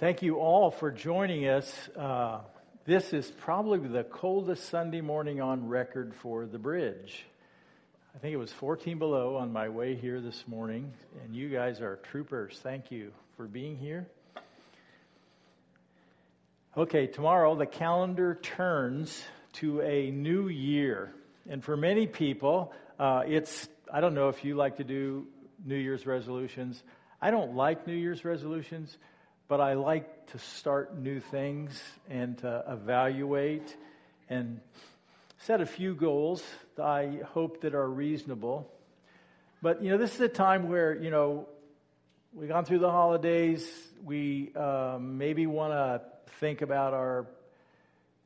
Thank you all for joining us. Uh, this is probably the coldest Sunday morning on record for the bridge. I think it was 14 below on my way here this morning, and you guys are troopers. Thank you for being here. Okay, tomorrow the calendar turns to a new year. And for many people, uh, it's, I don't know if you like to do New Year's resolutions. I don't like New Year's resolutions but I like to start new things and to evaluate and set a few goals that I hope that are reasonable. But, you know, this is a time where, you know, we've gone through the holidays. We um, maybe want to think about our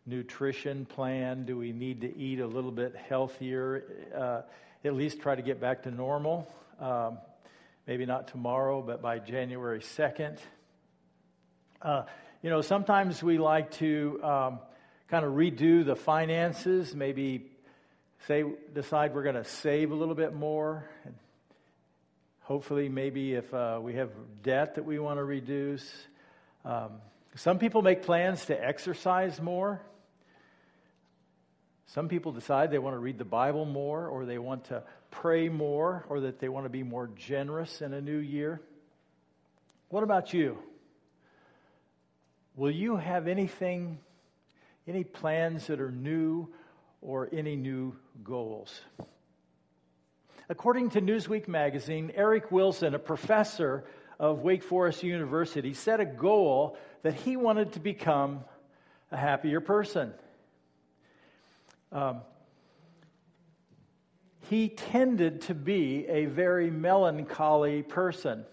nutrition plan. Do we need to eat a little bit healthier? Uh, at least try to get back to normal. Um, maybe not tomorrow, but by January 2nd. Uh, you know, sometimes we like to um, kind of redo the finances, maybe say, decide we're going to save a little bit more. And hopefully, maybe if uh, we have debt that we want to reduce. Um, some people make plans to exercise more. Some people decide they want to read the Bible more, or they want to pray more, or that they want to be more generous in a new year. What about you? Will you have anything, any plans that are new or any new goals? According to Newsweek magazine, Eric Wilson, a professor of Wake Forest University, set a goal that he wanted to become a happier person. Um, he tended to be a very melancholy person,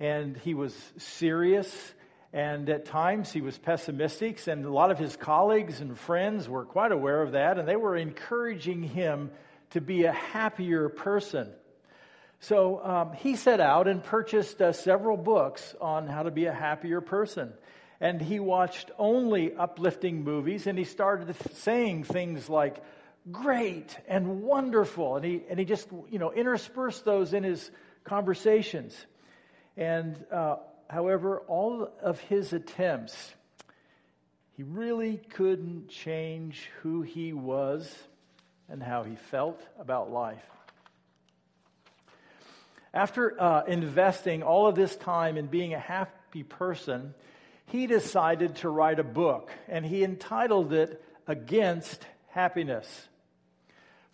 and he was serious and at times he was pessimistic, and a lot of his colleagues and friends were quite aware of that, and they were encouraging him to be a happier person. So um, he set out and purchased uh, several books on how to be a happier person. And he watched only uplifting movies, and he started saying things like, great and wonderful. And he, and he just, you know, interspersed those in his conversations. And uh, however, all of his attempts, he really couldn't change who he was and how he felt about life. After uh, investing all of this time in being a happy person, he decided to write a book, and he entitled it Against Happiness.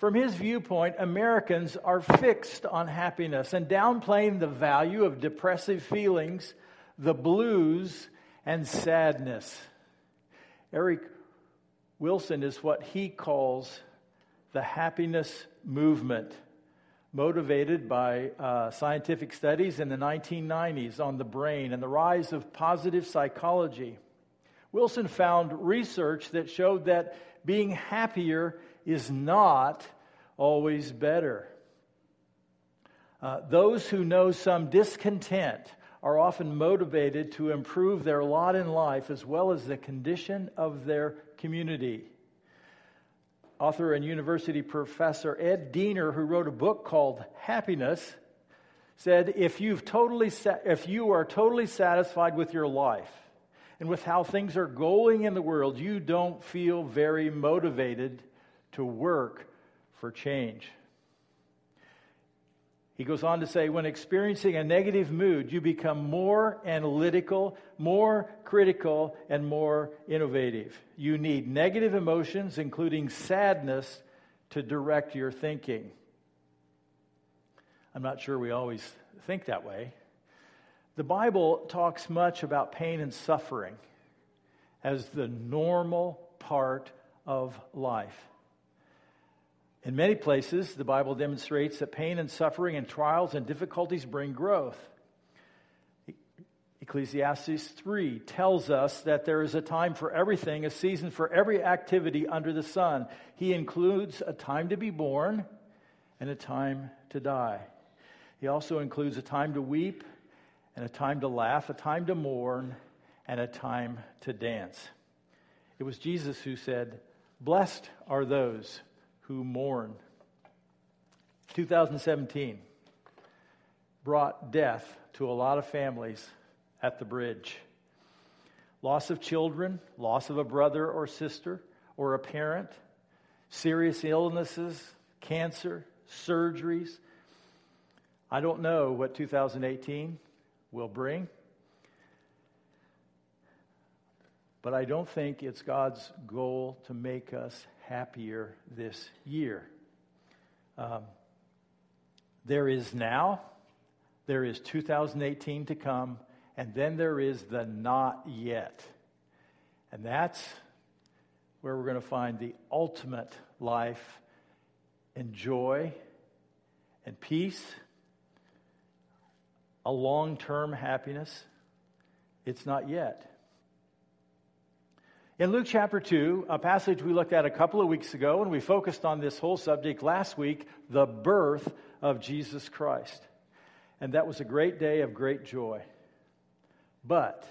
From his viewpoint, Americans are fixed on happiness and downplaying the value of depressive feelings, the blues, and sadness. Eric Wilson is what he calls the happiness movement, motivated by uh, scientific studies in the 1990s on the brain and the rise of positive psychology. Wilson found research that showed that being happier is not always better. Uh, those who know some discontent are often motivated to improve their lot in life as well as the condition of their community. Author and university professor Ed Diener, who wrote a book called Happiness, said if, you've totally if you are totally satisfied with your life and with how things are going in the world, you don't feel very motivated to work for change. He goes on to say, when experiencing a negative mood, you become more analytical, more critical, and more innovative. You need negative emotions, including sadness, to direct your thinking. I'm not sure we always think that way. The Bible talks much about pain and suffering as the normal part of life. In many places, the Bible demonstrates that pain and suffering and trials and difficulties bring growth. Ecclesiastes 3 tells us that there is a time for everything, a season for every activity under the sun. He includes a time to be born and a time to die. He also includes a time to weep and a time to laugh, a time to mourn, and a time to dance. It was Jesus who said, Blessed are those who mourn. 2017 brought death to a lot of families at the bridge. loss of children, loss of a brother or sister or a parent, serious illnesses, cancer, surgeries. I don't know what 2018 will bring. But I don't think it's God's goal to make us happier this year. Um, there is now, there is 2018 to come, and then there is the not yet. And that's where we're going to find the ultimate life and joy and peace, a long term happiness. It's not yet. In Luke chapter 2, a passage we looked at a couple of weeks ago, and we focused on this whole subject last week the birth of Jesus Christ. And that was a great day of great joy. But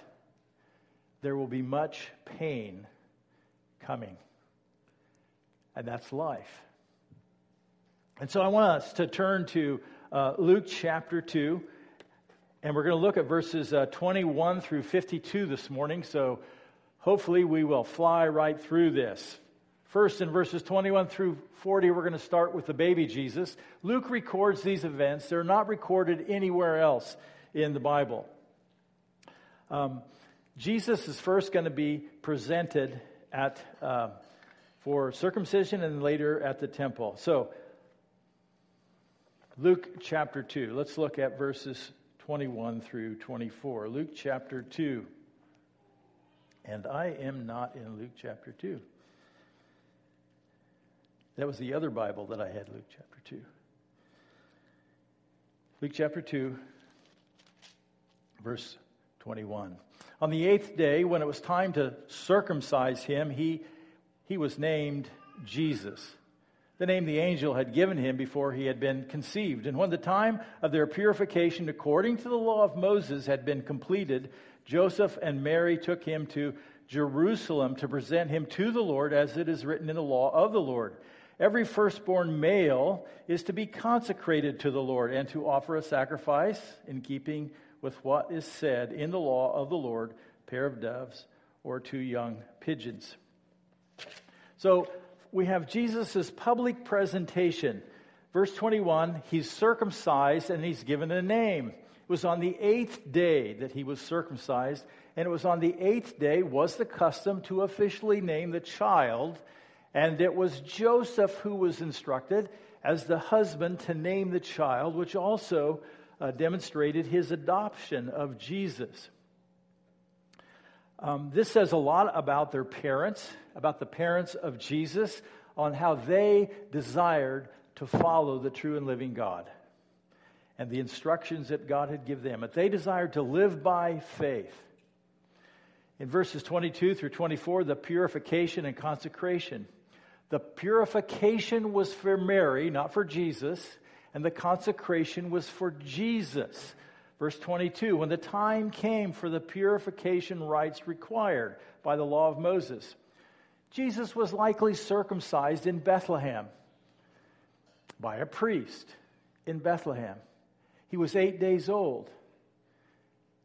there will be much pain coming. And that's life. And so I want us to turn to uh, Luke chapter 2, and we're going to look at verses uh, 21 through 52 this morning. So hopefully we will fly right through this. First, in verses 21 through 40, we're going to start with the baby Jesus. Luke records these events, they're not recorded anywhere else in the Bible. Um, Jesus is first going to be presented at, uh, for circumcision and later at the temple. So, Luke chapter 2. Let's look at verses 21 through 24. Luke chapter 2. And I am not in Luke chapter 2. That was the other Bible that I had, Luke chapter 2. Luke chapter 2, verse 21. On the eighth day, when it was time to circumcise him, he, he was named Jesus, the name the angel had given him before he had been conceived. And when the time of their purification according to the law of Moses had been completed, Joseph and Mary took him to Jerusalem to present him to the Lord, as it is written in the law of the Lord. Every firstborn male is to be consecrated to the Lord and to offer a sacrifice in keeping with what is said in the law of the Lord pair of doves or two young pigeons. So we have Jesus' public presentation. Verse 21 he's circumcised and he's given a name. Was on the eighth day that he was circumcised, and it was on the eighth day was the custom to officially name the child, and it was Joseph who was instructed as the husband to name the child, which also uh, demonstrated his adoption of Jesus. Um, this says a lot about their parents, about the parents of Jesus, on how they desired to follow the true and living God and the instructions that God had given them. But they desired to live by faith. In verses 22 through 24, the purification and consecration. The purification was for Mary, not for Jesus, and the consecration was for Jesus. Verse 22 When the time came for the purification rites required by the law of Moses, Jesus was likely circumcised in Bethlehem by a priest in Bethlehem. He was eight days old.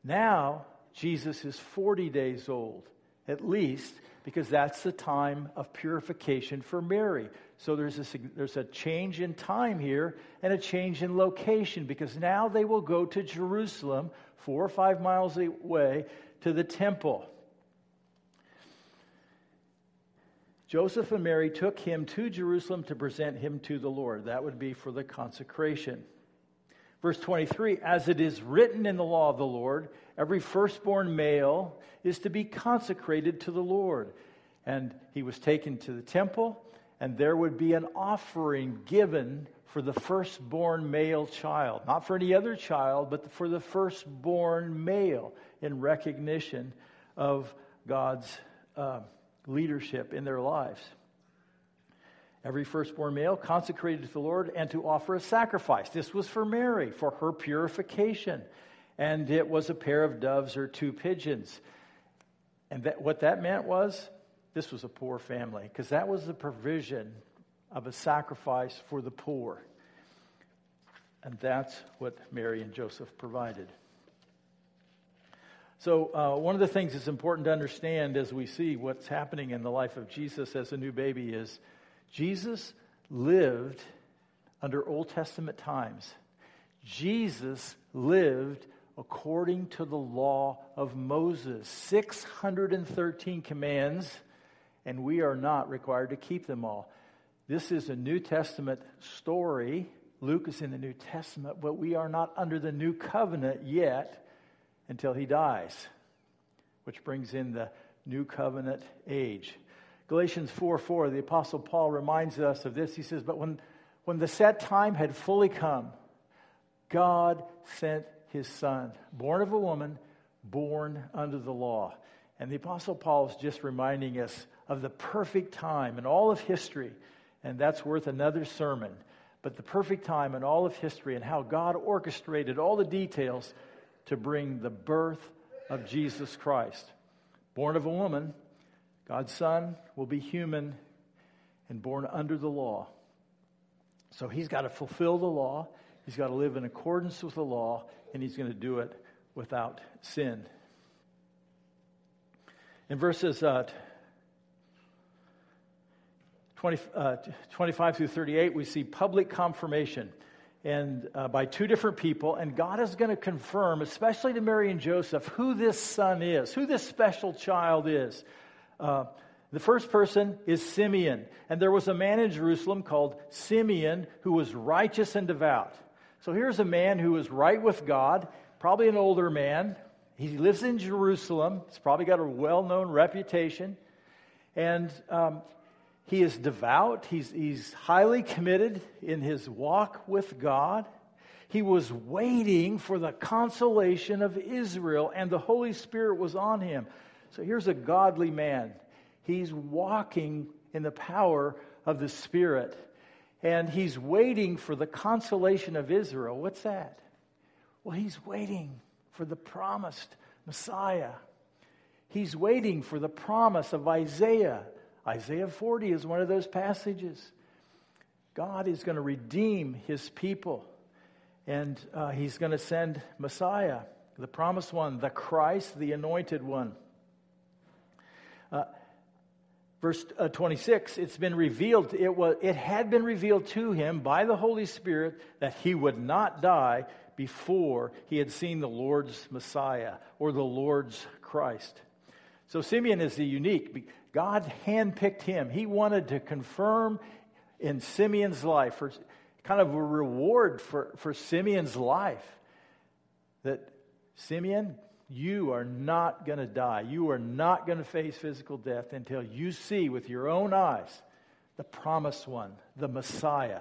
Now, Jesus is 40 days old, at least, because that's the time of purification for Mary. So there's a, there's a change in time here and a change in location because now they will go to Jerusalem, four or five miles away, to the temple. Joseph and Mary took him to Jerusalem to present him to the Lord. That would be for the consecration. Verse 23 As it is written in the law of the Lord, every firstborn male is to be consecrated to the Lord. And he was taken to the temple, and there would be an offering given for the firstborn male child. Not for any other child, but for the firstborn male in recognition of God's uh, leadership in their lives every firstborn male consecrated to the Lord and to offer a sacrifice. This was for Mary, for her purification. And it was a pair of doves or two pigeons. And that, what that meant was this was a poor family, because that was the provision of a sacrifice for the poor. And that's what Mary and Joseph provided. So, uh, one of the things that's important to understand as we see what's happening in the life of Jesus as a new baby is Jesus lived under Old Testament times. Jesus lived according to the law of Moses 613 commands, and we are not required to keep them all. This is a New Testament story. Luke is in the New Testament, but we are not under the new covenant yet until he dies, which brings in the new covenant age. Galatians 4 4, the Apostle Paul reminds us of this. He says, But when, when the set time had fully come, God sent his son, born of a woman, born under the law. And the Apostle Paul is just reminding us of the perfect time in all of history, and that's worth another sermon. But the perfect time in all of history and how God orchestrated all the details to bring the birth of Jesus Christ. Born of a woman, God's Son will be human and born under the law. So he's got to fulfill the law, he's got to live in accordance with the law, and he's going to do it without sin. In verses uh, 20, uh, 25 through 38, we see public confirmation and uh, by two different people, and God is going to confirm, especially to Mary and Joseph, who this son is, who this special child is. Uh, the first person is Simeon, and there was a man in Jerusalem called Simeon who was righteous and devout. So here's a man who is right with God, probably an older man. He lives in Jerusalem. He's probably got a well known reputation. And um, he is devout. He's, he's highly committed in his walk with God. He was waiting for the consolation of Israel, and the Holy Spirit was on him. So here's a godly man. He's walking in the power of the Spirit, and he's waiting for the consolation of Israel. What's that? Well, he's waiting for the promised Messiah. He's waiting for the promise of Isaiah Isaiah 40 is one of those passages. God is going to redeem his people, and uh, he's going to send Messiah, the promised one, the Christ, the anointed one. Uh, verse uh, 26 it's been revealed it was it had been revealed to him by the holy spirit that he would not die before he had seen the lord's messiah or the lord's christ so simeon is the unique God handpicked him. He wanted to confirm in Simeon's life, for kind of a reward for, for Simeon's life, that Simeon, you are not going to die. You are not going to face physical death until you see with your own eyes the promised one, the Messiah.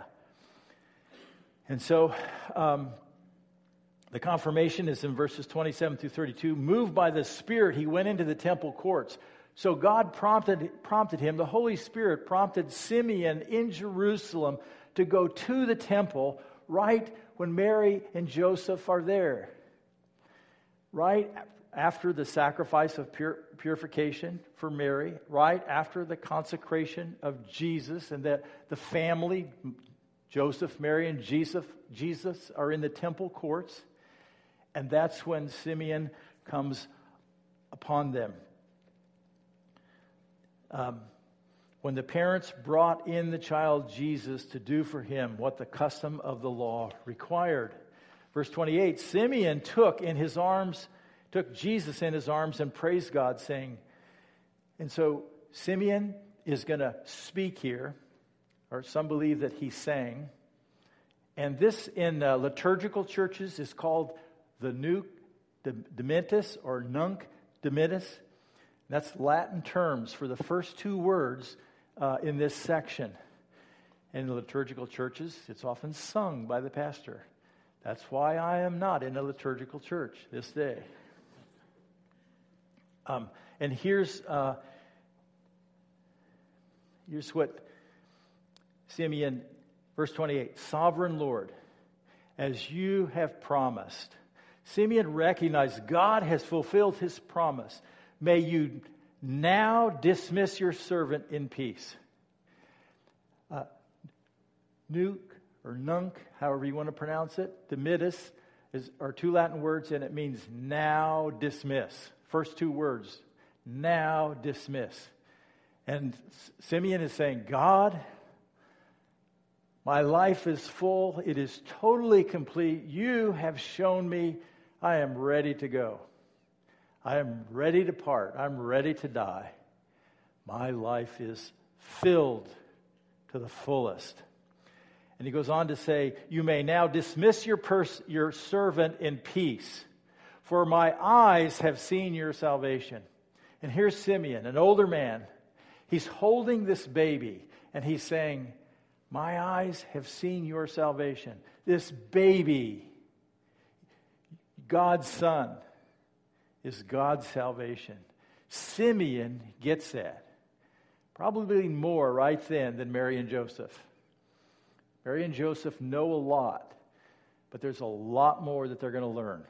And so um, the confirmation is in verses 27 through 32. Moved by the Spirit, he went into the temple courts. So God prompted, prompted him, the Holy Spirit prompted Simeon in Jerusalem to go to the temple right when Mary and Joseph are there. Right after the sacrifice of pur- purification for Mary, right after the consecration of Jesus, and that the family, Joseph, Mary, and Jesus, Jesus are in the temple courts. And that's when Simeon comes upon them um, when the parents brought in the child Jesus to do for him what the custom of the law required. Verse 28 Simeon took in his arms, took Jesus in his arms and praised God, saying, and so Simeon is going to speak here, or some believe that he sang. And this in uh, liturgical churches is called the Nunc Dimittis or Nunc Dimittis. That's Latin terms for the first two words uh, in this section. In liturgical churches, it's often sung by the pastor. That's why I am not in a liturgical church this day. Um, and here's, uh, here's what Simeon, verse 28 Sovereign Lord, as you have promised. Simeon recognized God has fulfilled his promise. May you now dismiss your servant in peace. Uh, Nuke or nunc, however you want to pronounce it, Dimittis, is, are two Latin words, and it means now dismiss. First two words, now dismiss. And Simeon is saying, God, my life is full. It is totally complete. You have shown me I am ready to go. I am ready to part. I'm ready to die. My life is filled to the fullest. And he goes on to say, You may now dismiss your, pers- your servant in peace, for my eyes have seen your salvation. And here's Simeon, an older man. He's holding this baby, and he's saying, My eyes have seen your salvation. This baby, God's son, is God's salvation. Simeon gets that. Probably more right then than Mary and Joseph. Mary and Joseph know a lot, but there's a lot more that they're going to learn.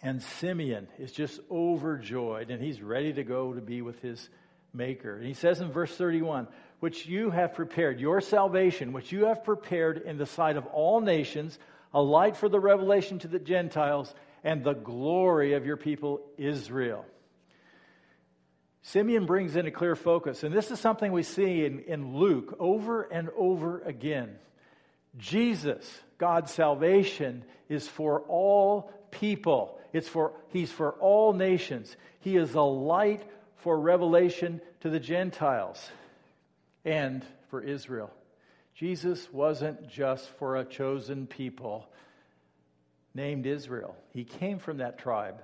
And Simeon is just overjoyed, and he's ready to go to be with his Maker. And he says in verse 31 which you have prepared, your salvation, which you have prepared in the sight of all nations, a light for the revelation to the Gentiles, and the glory of your people Israel. Simeon brings in a clear focus, and this is something we see in, in Luke over and over again. Jesus, God's salvation, is for all people. It's for, he's for all nations. He is a light for revelation to the Gentiles and for Israel. Jesus wasn't just for a chosen people named Israel, he came from that tribe.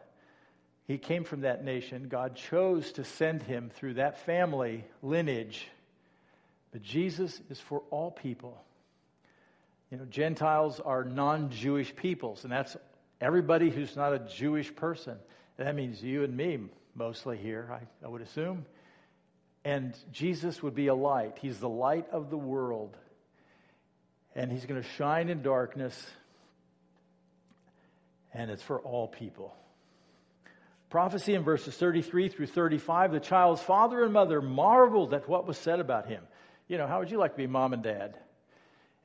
He came from that nation. God chose to send him through that family lineage. But Jesus is for all people. You know, Gentiles are non Jewish peoples, and that's everybody who's not a Jewish person. That means you and me, mostly here, I, I would assume. And Jesus would be a light. He's the light of the world. And he's going to shine in darkness, and it's for all people. Prophecy in verses 33 through 35 the child's father and mother marveled at what was said about him. You know, how would you like to be mom and dad?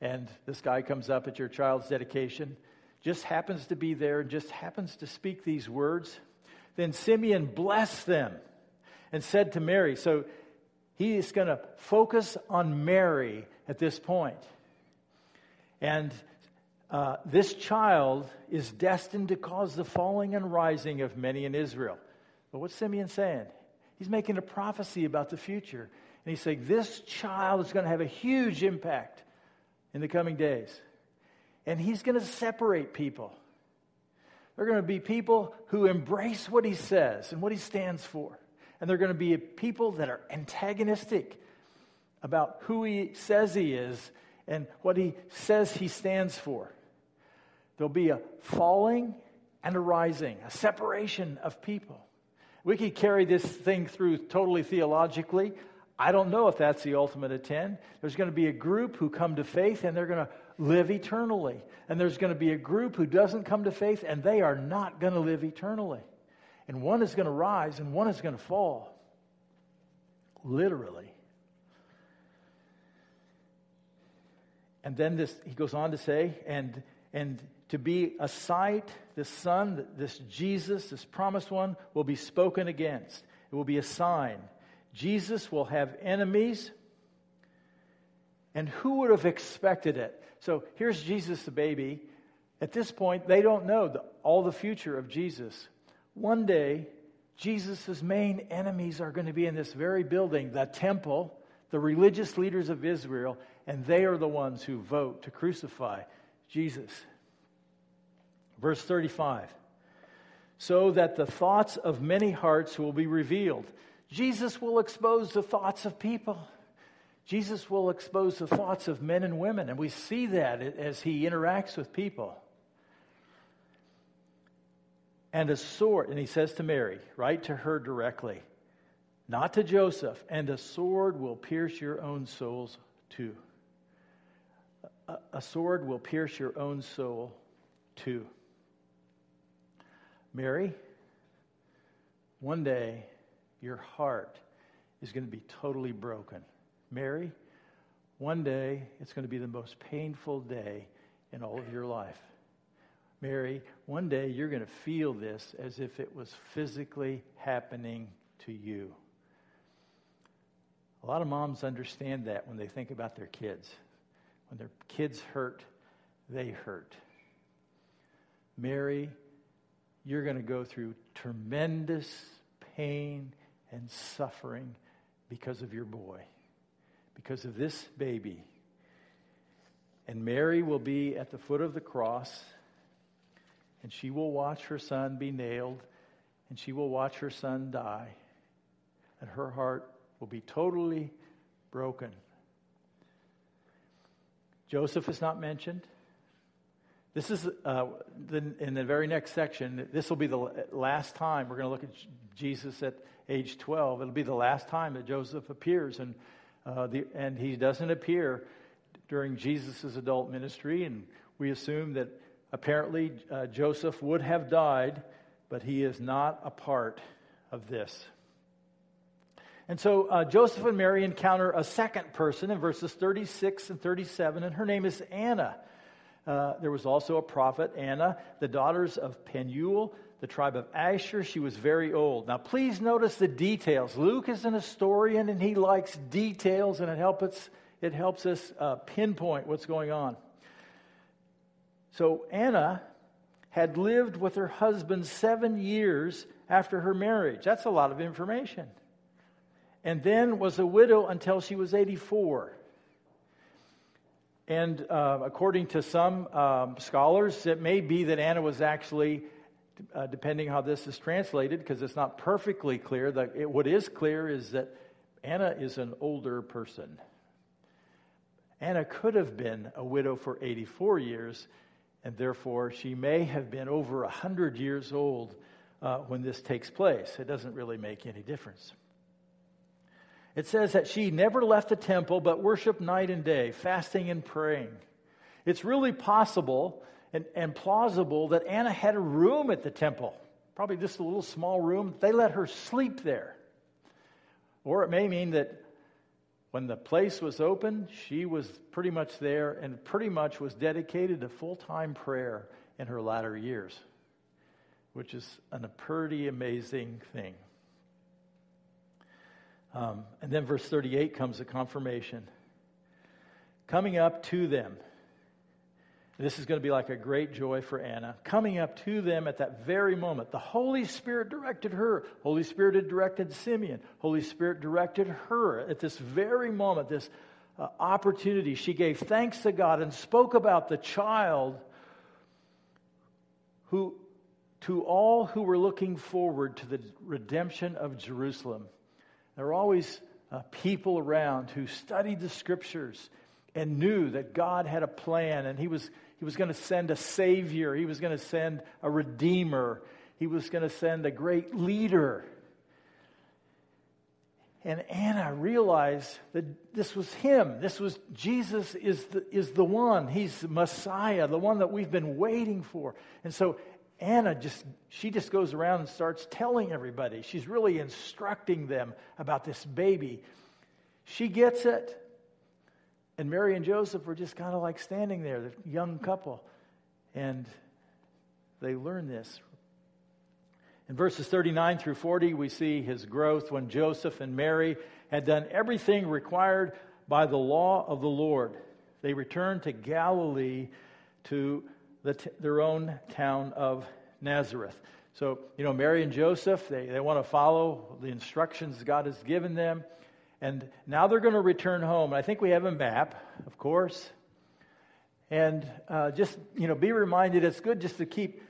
And this guy comes up at your child's dedication, just happens to be there, and just happens to speak these words. Then Simeon blessed them and said to Mary, so he is going to focus on Mary at this point. And uh, this child is destined to cause the falling and rising of many in Israel. But what's Simeon saying? He's making a prophecy about the future. And he's saying this child is going to have a huge impact in the coming days. And he's going to separate people. They're going to be people who embrace what he says and what he stands for. And they're going to be people that are antagonistic about who he says he is and what he says he stands for. There'll be a falling and a rising, a separation of people. We could carry this thing through totally theologically. I don't know if that's the ultimate intent. There's going to be a group who come to faith and they're going to live eternally. And there's going to be a group who doesn't come to faith and they are not going to live eternally. And one is going to rise and one is going to fall. Literally. And then this, he goes on to say, and, and to be a sight, this son, this Jesus, this promised one, will be spoken against. It will be a sign. Jesus will have enemies. And who would have expected it? So here's Jesus, the baby. At this point, they don't know the, all the future of Jesus. One day, Jesus' main enemies are going to be in this very building, the temple, the religious leaders of Israel, and they are the ones who vote to crucify Jesus. Verse 35 so that the thoughts of many hearts will be revealed. Jesus will expose the thoughts of people. Jesus will expose the thoughts of men and women, and we see that as he interacts with people. And a sword, and he says to Mary, write to her directly, not to Joseph, and a sword will pierce your own souls too. A, a sword will pierce your own soul too. Mary, one day your heart is going to be totally broken. Mary, one day it's going to be the most painful day in all of your life. Mary, one day you're going to feel this as if it was physically happening to you. A lot of moms understand that when they think about their kids. When their kids hurt, they hurt. Mary, you're going to go through tremendous pain and suffering because of your boy, because of this baby. And Mary will be at the foot of the cross, and she will watch her son be nailed, and she will watch her son die, and her heart will be totally broken. Joseph is not mentioned. This is uh, the, in the very next section. This will be the last time we're going to look at Jesus at age 12. It'll be the last time that Joseph appears, and, uh, the, and he doesn't appear during Jesus' adult ministry. And we assume that apparently uh, Joseph would have died, but he is not a part of this. And so uh, Joseph and Mary encounter a second person in verses 36 and 37, and her name is Anna. Uh, there was also a prophet, Anna, the daughters of Penuel, the tribe of Asher. She was very old. Now, please notice the details. Luke is an historian and he likes details, and it helps us, it helps us uh, pinpoint what's going on. So, Anna had lived with her husband seven years after her marriage. That's a lot of information and then was a widow until she was 84. And uh, according to some um, scholars, it may be that Anna was actually, uh, depending how this is translated, because it's not perfectly clear, that it, what is clear is that Anna is an older person. Anna could have been a widow for 84 years, and therefore she may have been over 100 years old uh, when this takes place. It doesn't really make any difference. It says that she never left the temple but worshiped night and day, fasting and praying. It's really possible and, and plausible that Anna had a room at the temple, probably just a little small room. They let her sleep there. Or it may mean that when the place was open, she was pretty much there and pretty much was dedicated to full time prayer in her latter years, which is a pretty amazing thing. Um, and then verse 38 comes a confirmation. Coming up to them. This is going to be like a great joy for Anna. Coming up to them at that very moment. The Holy Spirit directed her. Holy Spirit had directed Simeon. Holy Spirit directed her at this very moment, this uh, opportunity. She gave thanks to God and spoke about the child who, to all who were looking forward to the redemption of Jerusalem. There were always uh, people around who studied the scriptures and knew that God had a plan and He was, he was going to send a Savior, He was going to send a Redeemer, He was going to send a great leader. And Anna realized that this was him. This was Jesus is the, is the one. He's the Messiah, the one that we've been waiting for. And so Anna just, she just goes around and starts telling everybody. She's really instructing them about this baby. She gets it. And Mary and Joseph were just kind of like standing there, the young couple. And they learn this. In verses 39 through 40, we see his growth when Joseph and Mary had done everything required by the law of the Lord. They returned to Galilee to the t- their own town of Nazareth. So, you know, Mary and Joseph, they, they want to follow the instructions God has given them. And now they're going to return home. I think we have a map, of course. And uh, just, you know, be reminded it's good just to keep,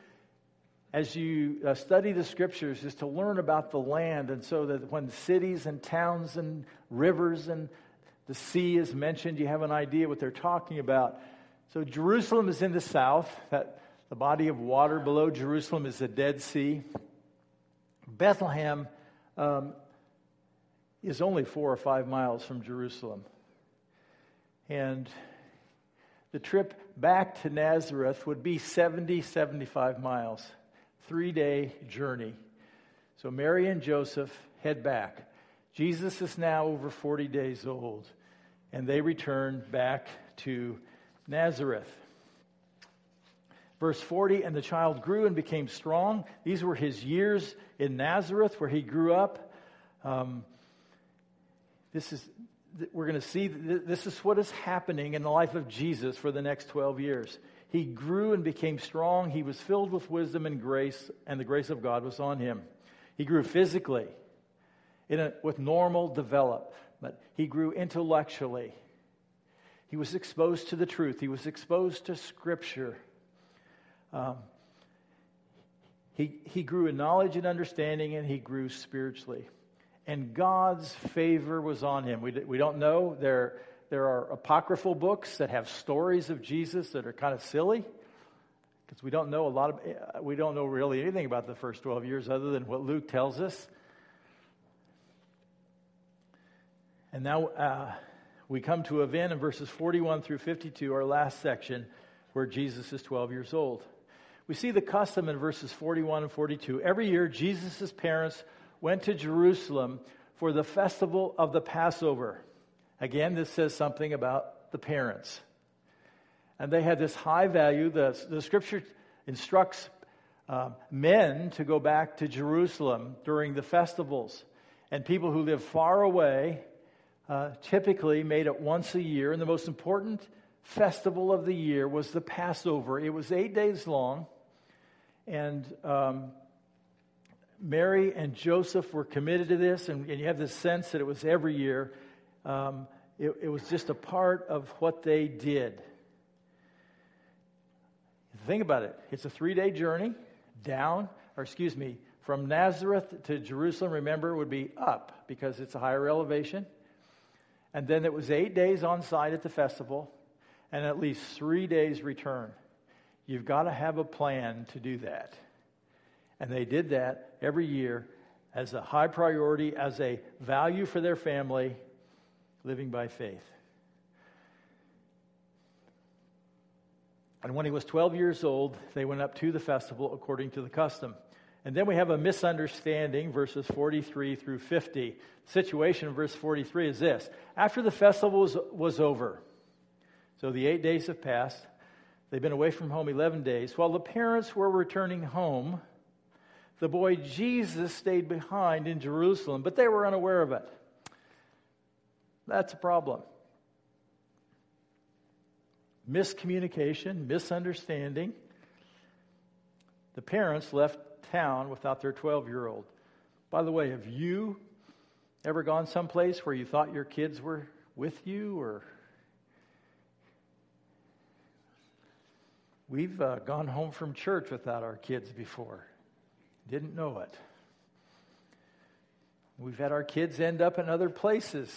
as you uh, study the scriptures, just to learn about the land. And so that when cities and towns and rivers and the sea is mentioned, you have an idea what they're talking about. So Jerusalem is in the south. That the body of water below Jerusalem is the Dead Sea. Bethlehem um, is only four or five miles from Jerusalem. And the trip back to Nazareth would be 70, 75 miles, three day journey. So Mary and Joseph head back. Jesus is now over 40 days old, and they return back to Nazareth. Verse 40 And the child grew and became strong. These were his years in Nazareth, where he grew up. Um, this is, we're going to see, this is what is happening in the life of Jesus for the next 12 years. He grew and became strong. He was filled with wisdom and grace, and the grace of God was on him. He grew physically a, with normal development. He grew intellectually. He was exposed to the truth. He was exposed to Scripture. Um, he, he grew in knowledge and understanding, and he grew spiritually. And God's favor was on him. We, we don't know. There, there are apocryphal books that have stories of Jesus that are kind of silly because we don't know a lot of, uh, we don't know really anything about the first 12 years other than what Luke tells us. And now uh, we come to event in verses 41 through 52, our last section, where Jesus is 12 years old. We see the custom in verses 41 and 42. Every year, Jesus' parents went to Jerusalem for the festival of the Passover. Again, this says something about the parents. And they had this high value. The, the scripture instructs uh, men to go back to Jerusalem during the festivals. And people who live far away uh, typically made it once a year. And the most important festival of the year was the Passover. It was eight days long. And um, Mary and Joseph were committed to this, and, and, you have this sense that it was every year. Um, it, it was just a part of what they did. Think about it. It's a three day journey down, or excuse me, from Nazareth to Jerusalem, remember, it would be up because it's a higher elevation. And then it was eight days on site at the festival and at least three days return. You've got to have a plan to do that. And they did that every year as a high priority, as a value for their family, living by faith. And when he was 12 years old, they went up to the festival according to the custom. And then we have a misunderstanding, verses 43 through 50. The situation in verse 43 is this After the festival was, was over, so the eight days have passed, they've been away from home 11 days. While the parents were returning home, the boy Jesus stayed behind in Jerusalem, but they were unaware of it. That's a problem. Miscommunication, misunderstanding. The parents left town without their 12 year old. By the way, have you ever gone someplace where you thought your kids were with you or We've uh, gone home from church without our kids before. Didn't know it. We've had our kids end up in other places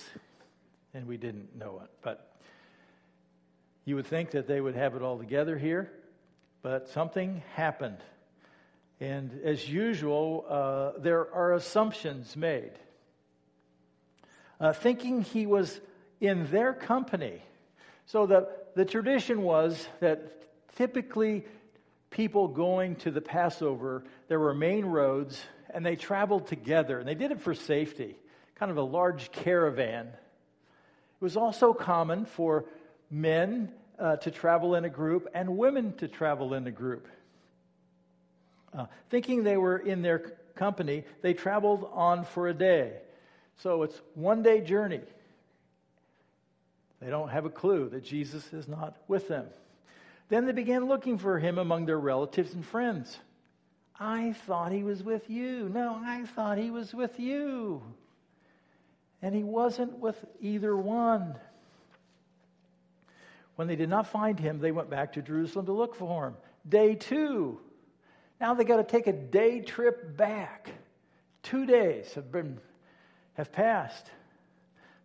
and we didn't know it. But you would think that they would have it all together here, but something happened. And as usual, uh, there are assumptions made. Uh, thinking he was in their company. So the, the tradition was that typically people going to the Passover, there were main roads, and they traveled together, and they did it for safety, kind of a large caravan. It was also common for men uh, to travel in a group and women to travel in a group. Uh, thinking they were in their company, they traveled on for a day. So it's one day journey. They don't have a clue that Jesus is not with them. Then they began looking for him among their relatives and friends. I thought he was with you. No, I thought he was with you. And he wasn't with either one. When they did not find him, they went back to Jerusalem to look for him. Day two. Now they got to take a day trip back. Two days have been have passed.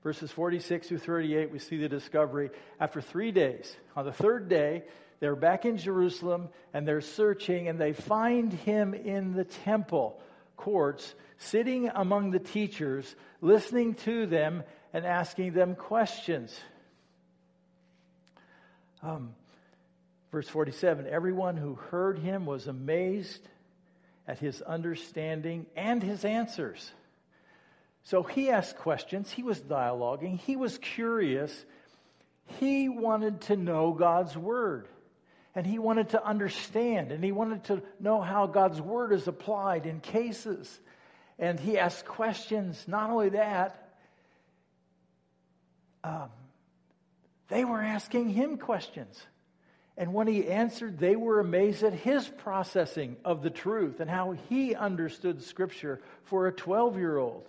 Verses 46 through 38, we see the discovery. After three days, on the third day, they're back in Jerusalem and they're searching and they find him in the temple courts, sitting among the teachers, listening to them and asking them questions. Um, verse 47 Everyone who heard him was amazed at his understanding and his answers. So he asked questions, he was dialoguing, he was curious, he wanted to know God's word. And he wanted to understand and he wanted to know how God's word is applied in cases. And he asked questions. Not only that, um, they were asking him questions. And when he answered, they were amazed at his processing of the truth and how he understood Scripture for a 12 year old.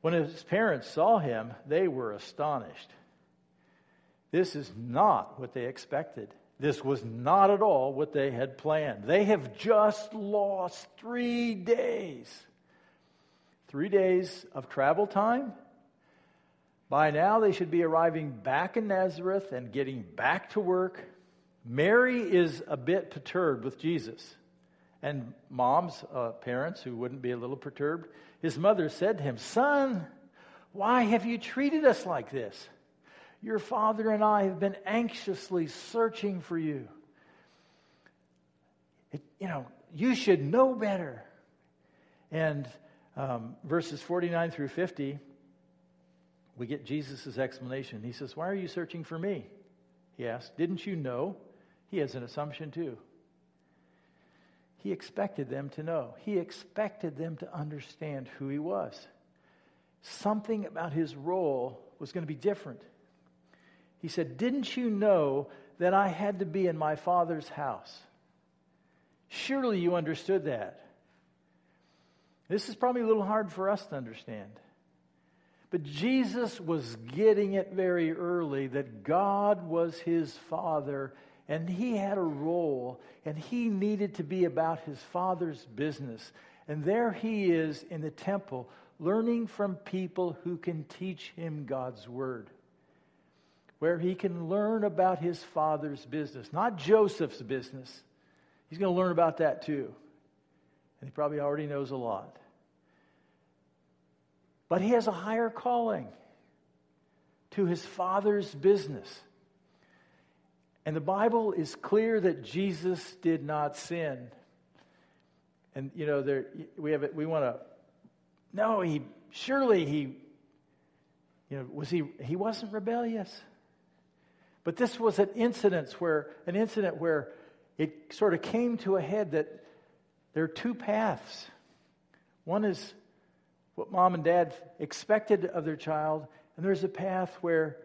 When his parents saw him, they were astonished. This is not what they expected. This was not at all what they had planned. They have just lost three days. Three days of travel time by now, they should be arriving back in Nazareth and getting back to work. Mary is a bit perturbed with Jesus. And moms, uh, parents who wouldn't be a little perturbed, his mother said to him, Son, why have you treated us like this? Your father and I have been anxiously searching for you. It, you know, you should know better. And um, verses 49 through 50 we get Jesus' explanation. He says, Why are you searching for me? He asked, Didn't you know? He has an assumption too. He expected them to know, he expected them to understand who he was. Something about his role was going to be different. He said, Didn't you know that I had to be in my father's house? Surely you understood that. This is probably a little hard for us to understand. But Jesus was getting it very early that God was his father and he had a role and he needed to be about his father's business. And there he is in the temple learning from people who can teach him God's word. Where he can learn about his father's business, not Joseph's business. He's going to learn about that too. And he probably already knows a lot. But he has a higher calling to his father's business. And the Bible is clear that Jesus did not sin. And you know, there we have it, we want to no, he surely he you know, was he he wasn't rebellious. But this was an incident where an incident where it sort of came to a head that there are two paths. One is what mom and dad expected of their child, and there's a path where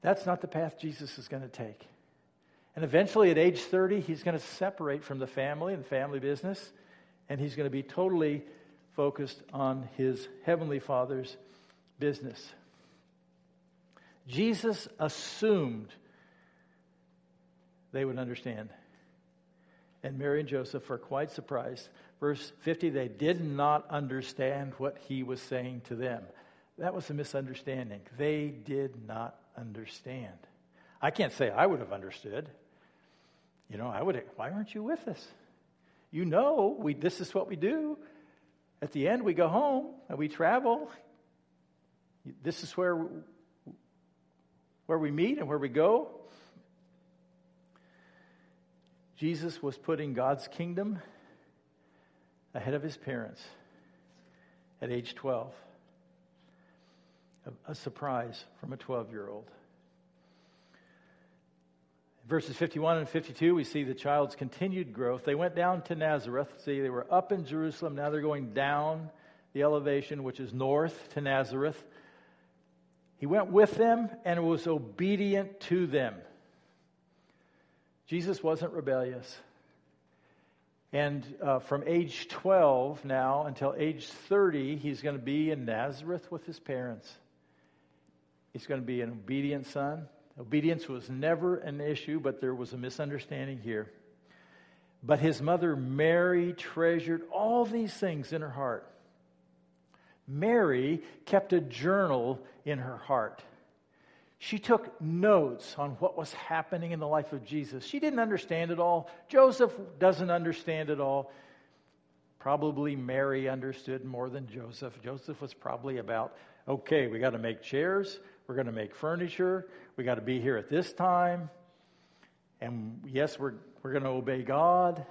that's not the path Jesus is going to take. And eventually, at age 30, he's going to separate from the family and family business, and he's going to be totally focused on his heavenly Father's business. Jesus assumed they would understand. And Mary and Joseph are quite surprised Verse 50, they did not understand what he was saying to them. That was a misunderstanding. They did not understand. I can't say I would have understood. You know, I would. Why aren't you with us? You know, we. This is what we do. At the end, we go home and we travel. This is where where we meet and where we go. Jesus was putting God's kingdom ahead of his parents at age 12. A, a surprise from a 12 year old. Verses 51 and 52, we see the child's continued growth. They went down to Nazareth. See, they were up in Jerusalem. Now they're going down the elevation, which is north to Nazareth. He went with them and was obedient to them. Jesus wasn't rebellious. And uh, from age 12 now until age 30, he's going to be in Nazareth with his parents. He's going to be an obedient son. Obedience was never an issue, but there was a misunderstanding here. But his mother, Mary, treasured all these things in her heart. Mary kept a journal in her heart. She took notes on what was happening in the life of Jesus. She didn't understand it all. Joseph doesn't understand it all. Probably Mary understood more than Joseph. Joseph was probably about, okay, we got to make chairs, we're going to make furniture, we got to be here at this time. And yes, we're, we're going to obey God.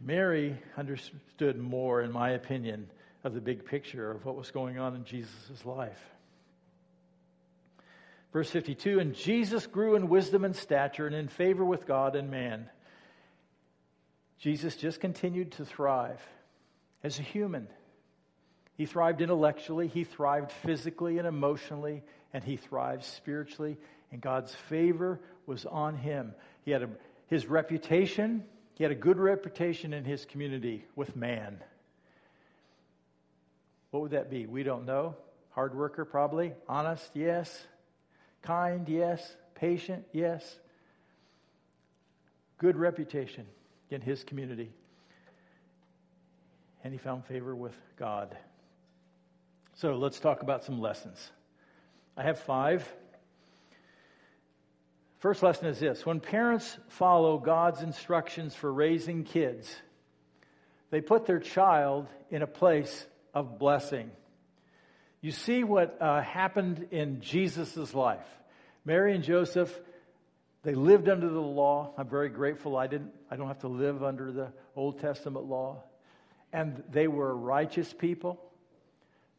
Mary understood more, in my opinion, of the big picture of what was going on in Jesus' life. Verse 52 And Jesus grew in wisdom and stature and in favor with God and man. Jesus just continued to thrive as a human. He thrived intellectually, he thrived physically and emotionally, and he thrived spiritually. And God's favor was on him. He had a, his reputation, he had a good reputation in his community with man. What would that be? We don't know. Hard worker, probably. Honest, yes. Kind, yes. Patient, yes. Good reputation in his community. And he found favor with God. So let's talk about some lessons. I have five. First lesson is this when parents follow God's instructions for raising kids, they put their child in a place of blessing. You see what uh, happened in Jesus' life. Mary and Joseph, they lived under the law. I'm very grateful I didn't I don't have to live under the Old Testament law. And they were righteous people.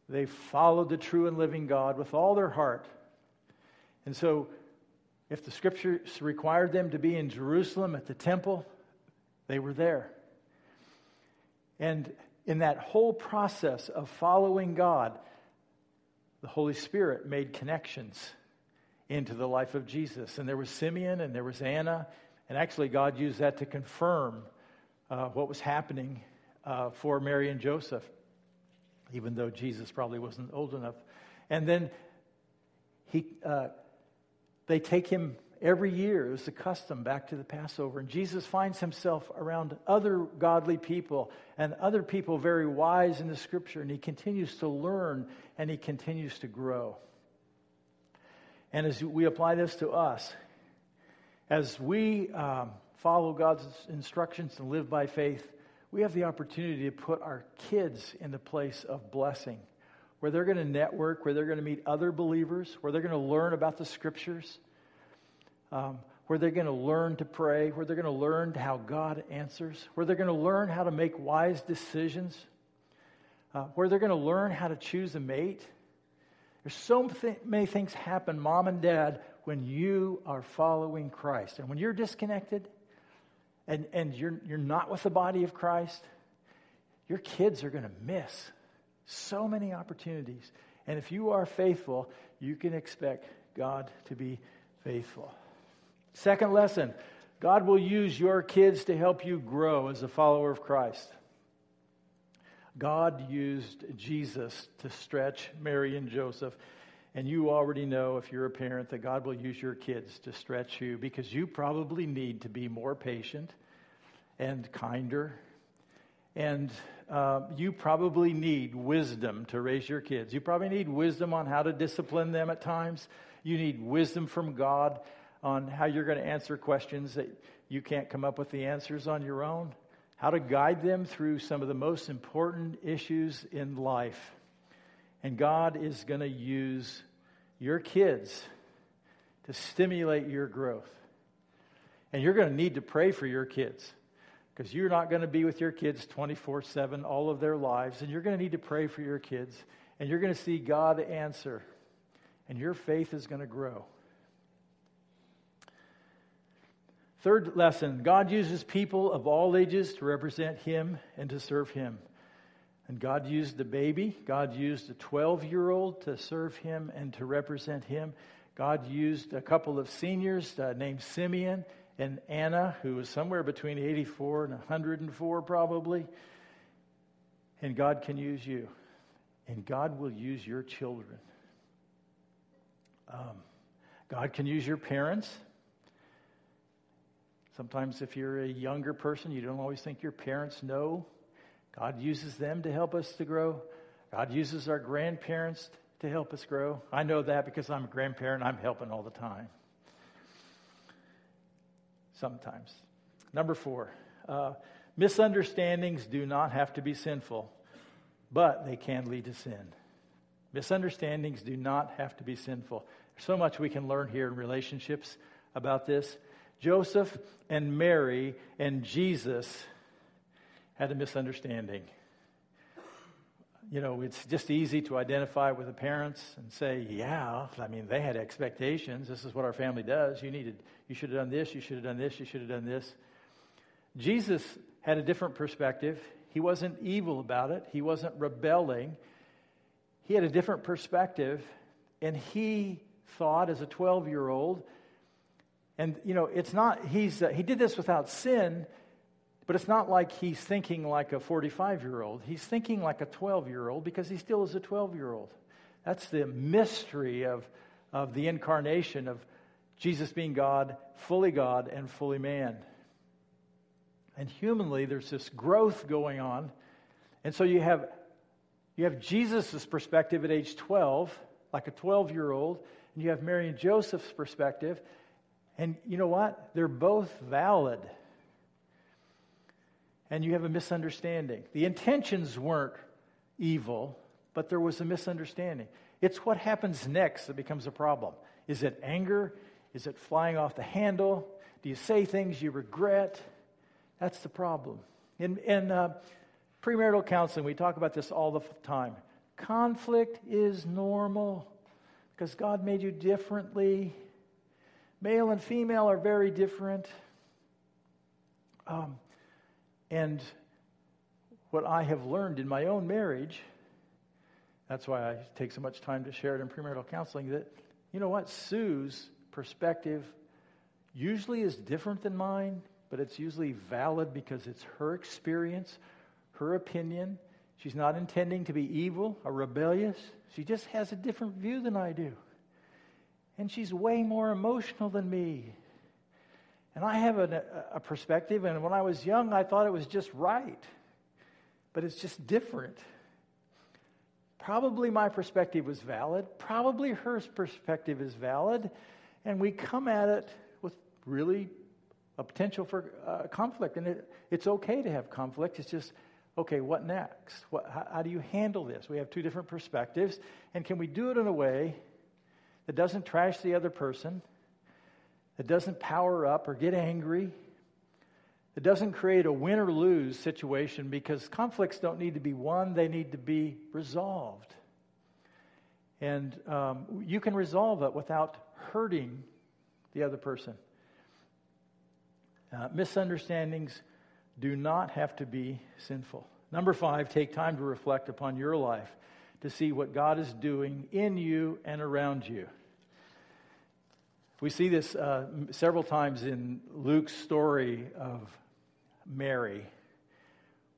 They followed the true and living God with all their heart. And so if the scriptures required them to be in Jerusalem at the temple, they were there. And in that whole process of following God, the Holy Spirit made connections into the life of Jesus. And there was Simeon and there was Anna. And actually, God used that to confirm uh, what was happening uh, for Mary and Joseph, even though Jesus probably wasn't old enough. And then he, uh, they take him every year as the custom back to the Passover. And Jesus finds himself around other godly people and other people very wise in the scripture. And he continues to learn and he continues to grow. And as we apply this to us, as we um, follow God's instructions and live by faith, we have the opportunity to put our kids in the place of blessing, where they're going to network, where they're going to meet other believers, where they're going to learn about the scriptures, um, where they're going to learn to pray, where they're going to learn how God answers, where they're going to learn how to make wise decisions, uh, where they're going to learn how to choose a mate. There's so many things happen, mom and dad, when you are following Christ. And when you're disconnected and, and you're, you're not with the body of Christ, your kids are going to miss so many opportunities. And if you are faithful, you can expect God to be faithful. Second lesson God will use your kids to help you grow as a follower of Christ. God used Jesus to stretch Mary and Joseph. And you already know, if you're a parent, that God will use your kids to stretch you because you probably need to be more patient and kinder. And uh, you probably need wisdom to raise your kids. You probably need wisdom on how to discipline them at times. You need wisdom from God on how you're going to answer questions that you can't come up with the answers on your own, how to guide them through some of the most important issues in life. And God is going to use your kids to stimulate your growth. And you're going to need to pray for your kids because you're not going to be with your kids 24 7 all of their lives. And you're going to need to pray for your kids. And you're going to see God answer. And your faith is going to grow. Third lesson God uses people of all ages to represent Him and to serve Him. And God used the baby, God used a 12 year old to serve Him and to represent Him. God used a couple of seniors uh, named Simeon and Anna, who was somewhere between 84 and 104 probably. And God can use you. And God will use your children. Um, God can use your parents. Sometimes, if you're a younger person, you don't always think your parents know. God uses them to help us to grow. God uses our grandparents to help us grow. I know that because I'm a grandparent, I'm helping all the time. Sometimes. Number four, uh, misunderstandings do not have to be sinful, but they can lead to sin. Misunderstandings do not have to be sinful. There's so much we can learn here in relationships about this. Joseph and Mary and Jesus had a misunderstanding. you know, it's just easy to identify with the parents and say, yeah, I mean, they had expectations. This is what our family does. You needed, you should have done this, you should have done this, you should have done this. Jesus had a different perspective. He wasn't evil about it, he wasn't rebelling. He had a different perspective, and he thought as a 12 year old, and you know, it's not, he's, uh, he did this without sin, but it's not like he's thinking like a 45 year old. He's thinking like a 12 year old because he still is a 12 year old. That's the mystery of, of the incarnation of Jesus being God, fully God, and fully man. And humanly, there's this growth going on. And so you have, you have Jesus' perspective at age 12, like a 12 year old, and you have Mary and Joseph's perspective. And you know what? They're both valid and you have a misunderstanding. The intentions weren't evil, but there was a misunderstanding. It's what happens next that becomes a problem. Is it anger? Is it flying off the handle? Do you say things you regret? That's the problem. In, in uh, premarital counseling, we talk about this all the time. Conflict is normal because God made you differently. Male and female are very different. Um, and what I have learned in my own marriage, that's why I take so much time to share it in premarital counseling, that, you know what, Sue's perspective usually is different than mine, but it's usually valid because it's her experience, her opinion. She's not intending to be evil or rebellious. She just has a different view than I do. And she's way more emotional than me. And I have a, a perspective, and when I was young, I thought it was just right. But it's just different. Probably my perspective was valid. Probably her perspective is valid. And we come at it with really a potential for uh, conflict. And it, it's okay to have conflict. It's just, okay, what next? What, how, how do you handle this? We have two different perspectives. And can we do it in a way that doesn't trash the other person? that doesn't power up or get angry. It doesn't create a win or lose situation because conflicts don't need to be won, they need to be resolved. And um, you can resolve it without hurting the other person. Uh, misunderstandings do not have to be sinful. Number five, take time to reflect upon your life to see what God is doing in you and around you. We see this uh, several times in Luke's story of Mary,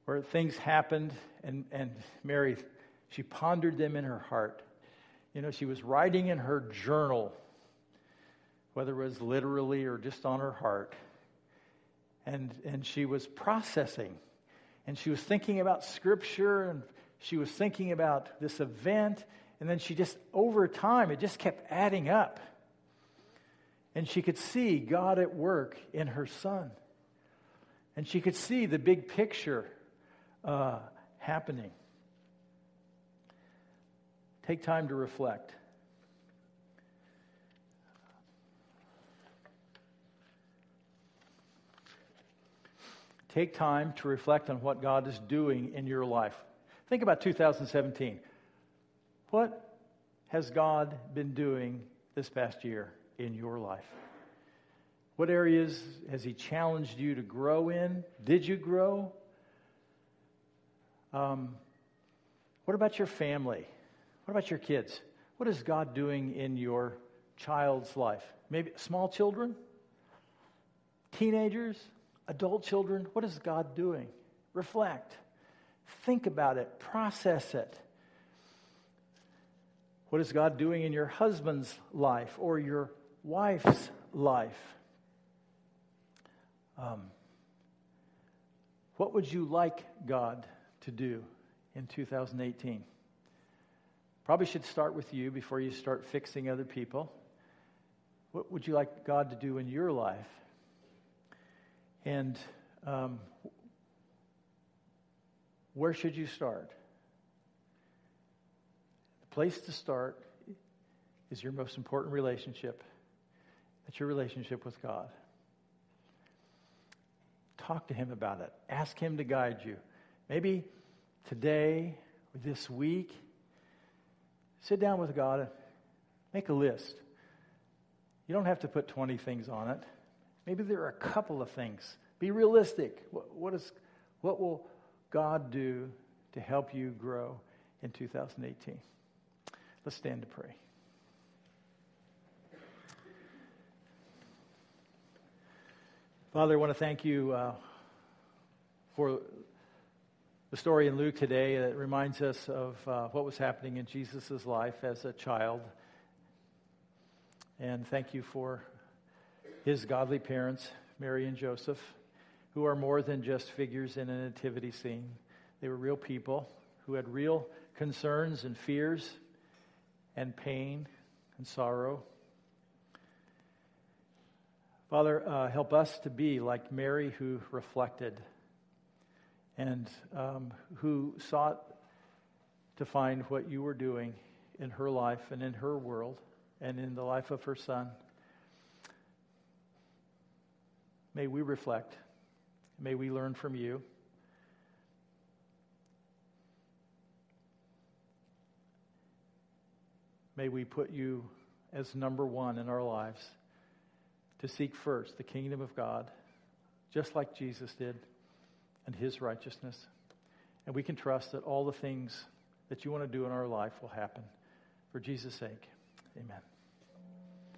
where things happened, and, and Mary, she pondered them in her heart. You know, she was writing in her journal, whether it was literally or just on her heart, and, and she was processing, and she was thinking about Scripture, and she was thinking about this event, and then she just, over time, it just kept adding up and she could see God at work in her son. And she could see the big picture uh, happening. Take time to reflect. Take time to reflect on what God is doing in your life. Think about 2017. What has God been doing this past year? in your life? What areas has He challenged you to grow in? Did you grow? Um, what about your family? What about your kids? What is God doing in your child's life? Maybe small children, teenagers, adult children. What is God doing? Reflect. Think about it. Process it. What is God doing in your husband's life or your wife's life. Um, what would you like God to do in 2018? Probably should start with you before you start fixing other people. What would you like God to do in your life? And um, where should you start? The place to start is your most important relationship. That's your relationship with God. Talk to Him about it. Ask Him to guide you. Maybe today or this week, sit down with God and make a list. You don't have to put 20 things on it. Maybe there are a couple of things. Be realistic. What, what, is, what will God do to help you grow in 2018? Let's stand to pray. Father, I want to thank you uh, for the story in Luke today that reminds us of uh, what was happening in Jesus' life as a child. And thank you for his godly parents, Mary and Joseph, who are more than just figures in a nativity scene. They were real people who had real concerns and fears and pain and sorrow Father, uh, help us to be like Mary who reflected and um, who sought to find what you were doing in her life and in her world and in the life of her son. May we reflect. May we learn from you. May we put you as number one in our lives to seek first the kingdom of God, just like Jesus did, and his righteousness. And we can trust that all the things that you want to do in our life will happen. For Jesus' sake, amen.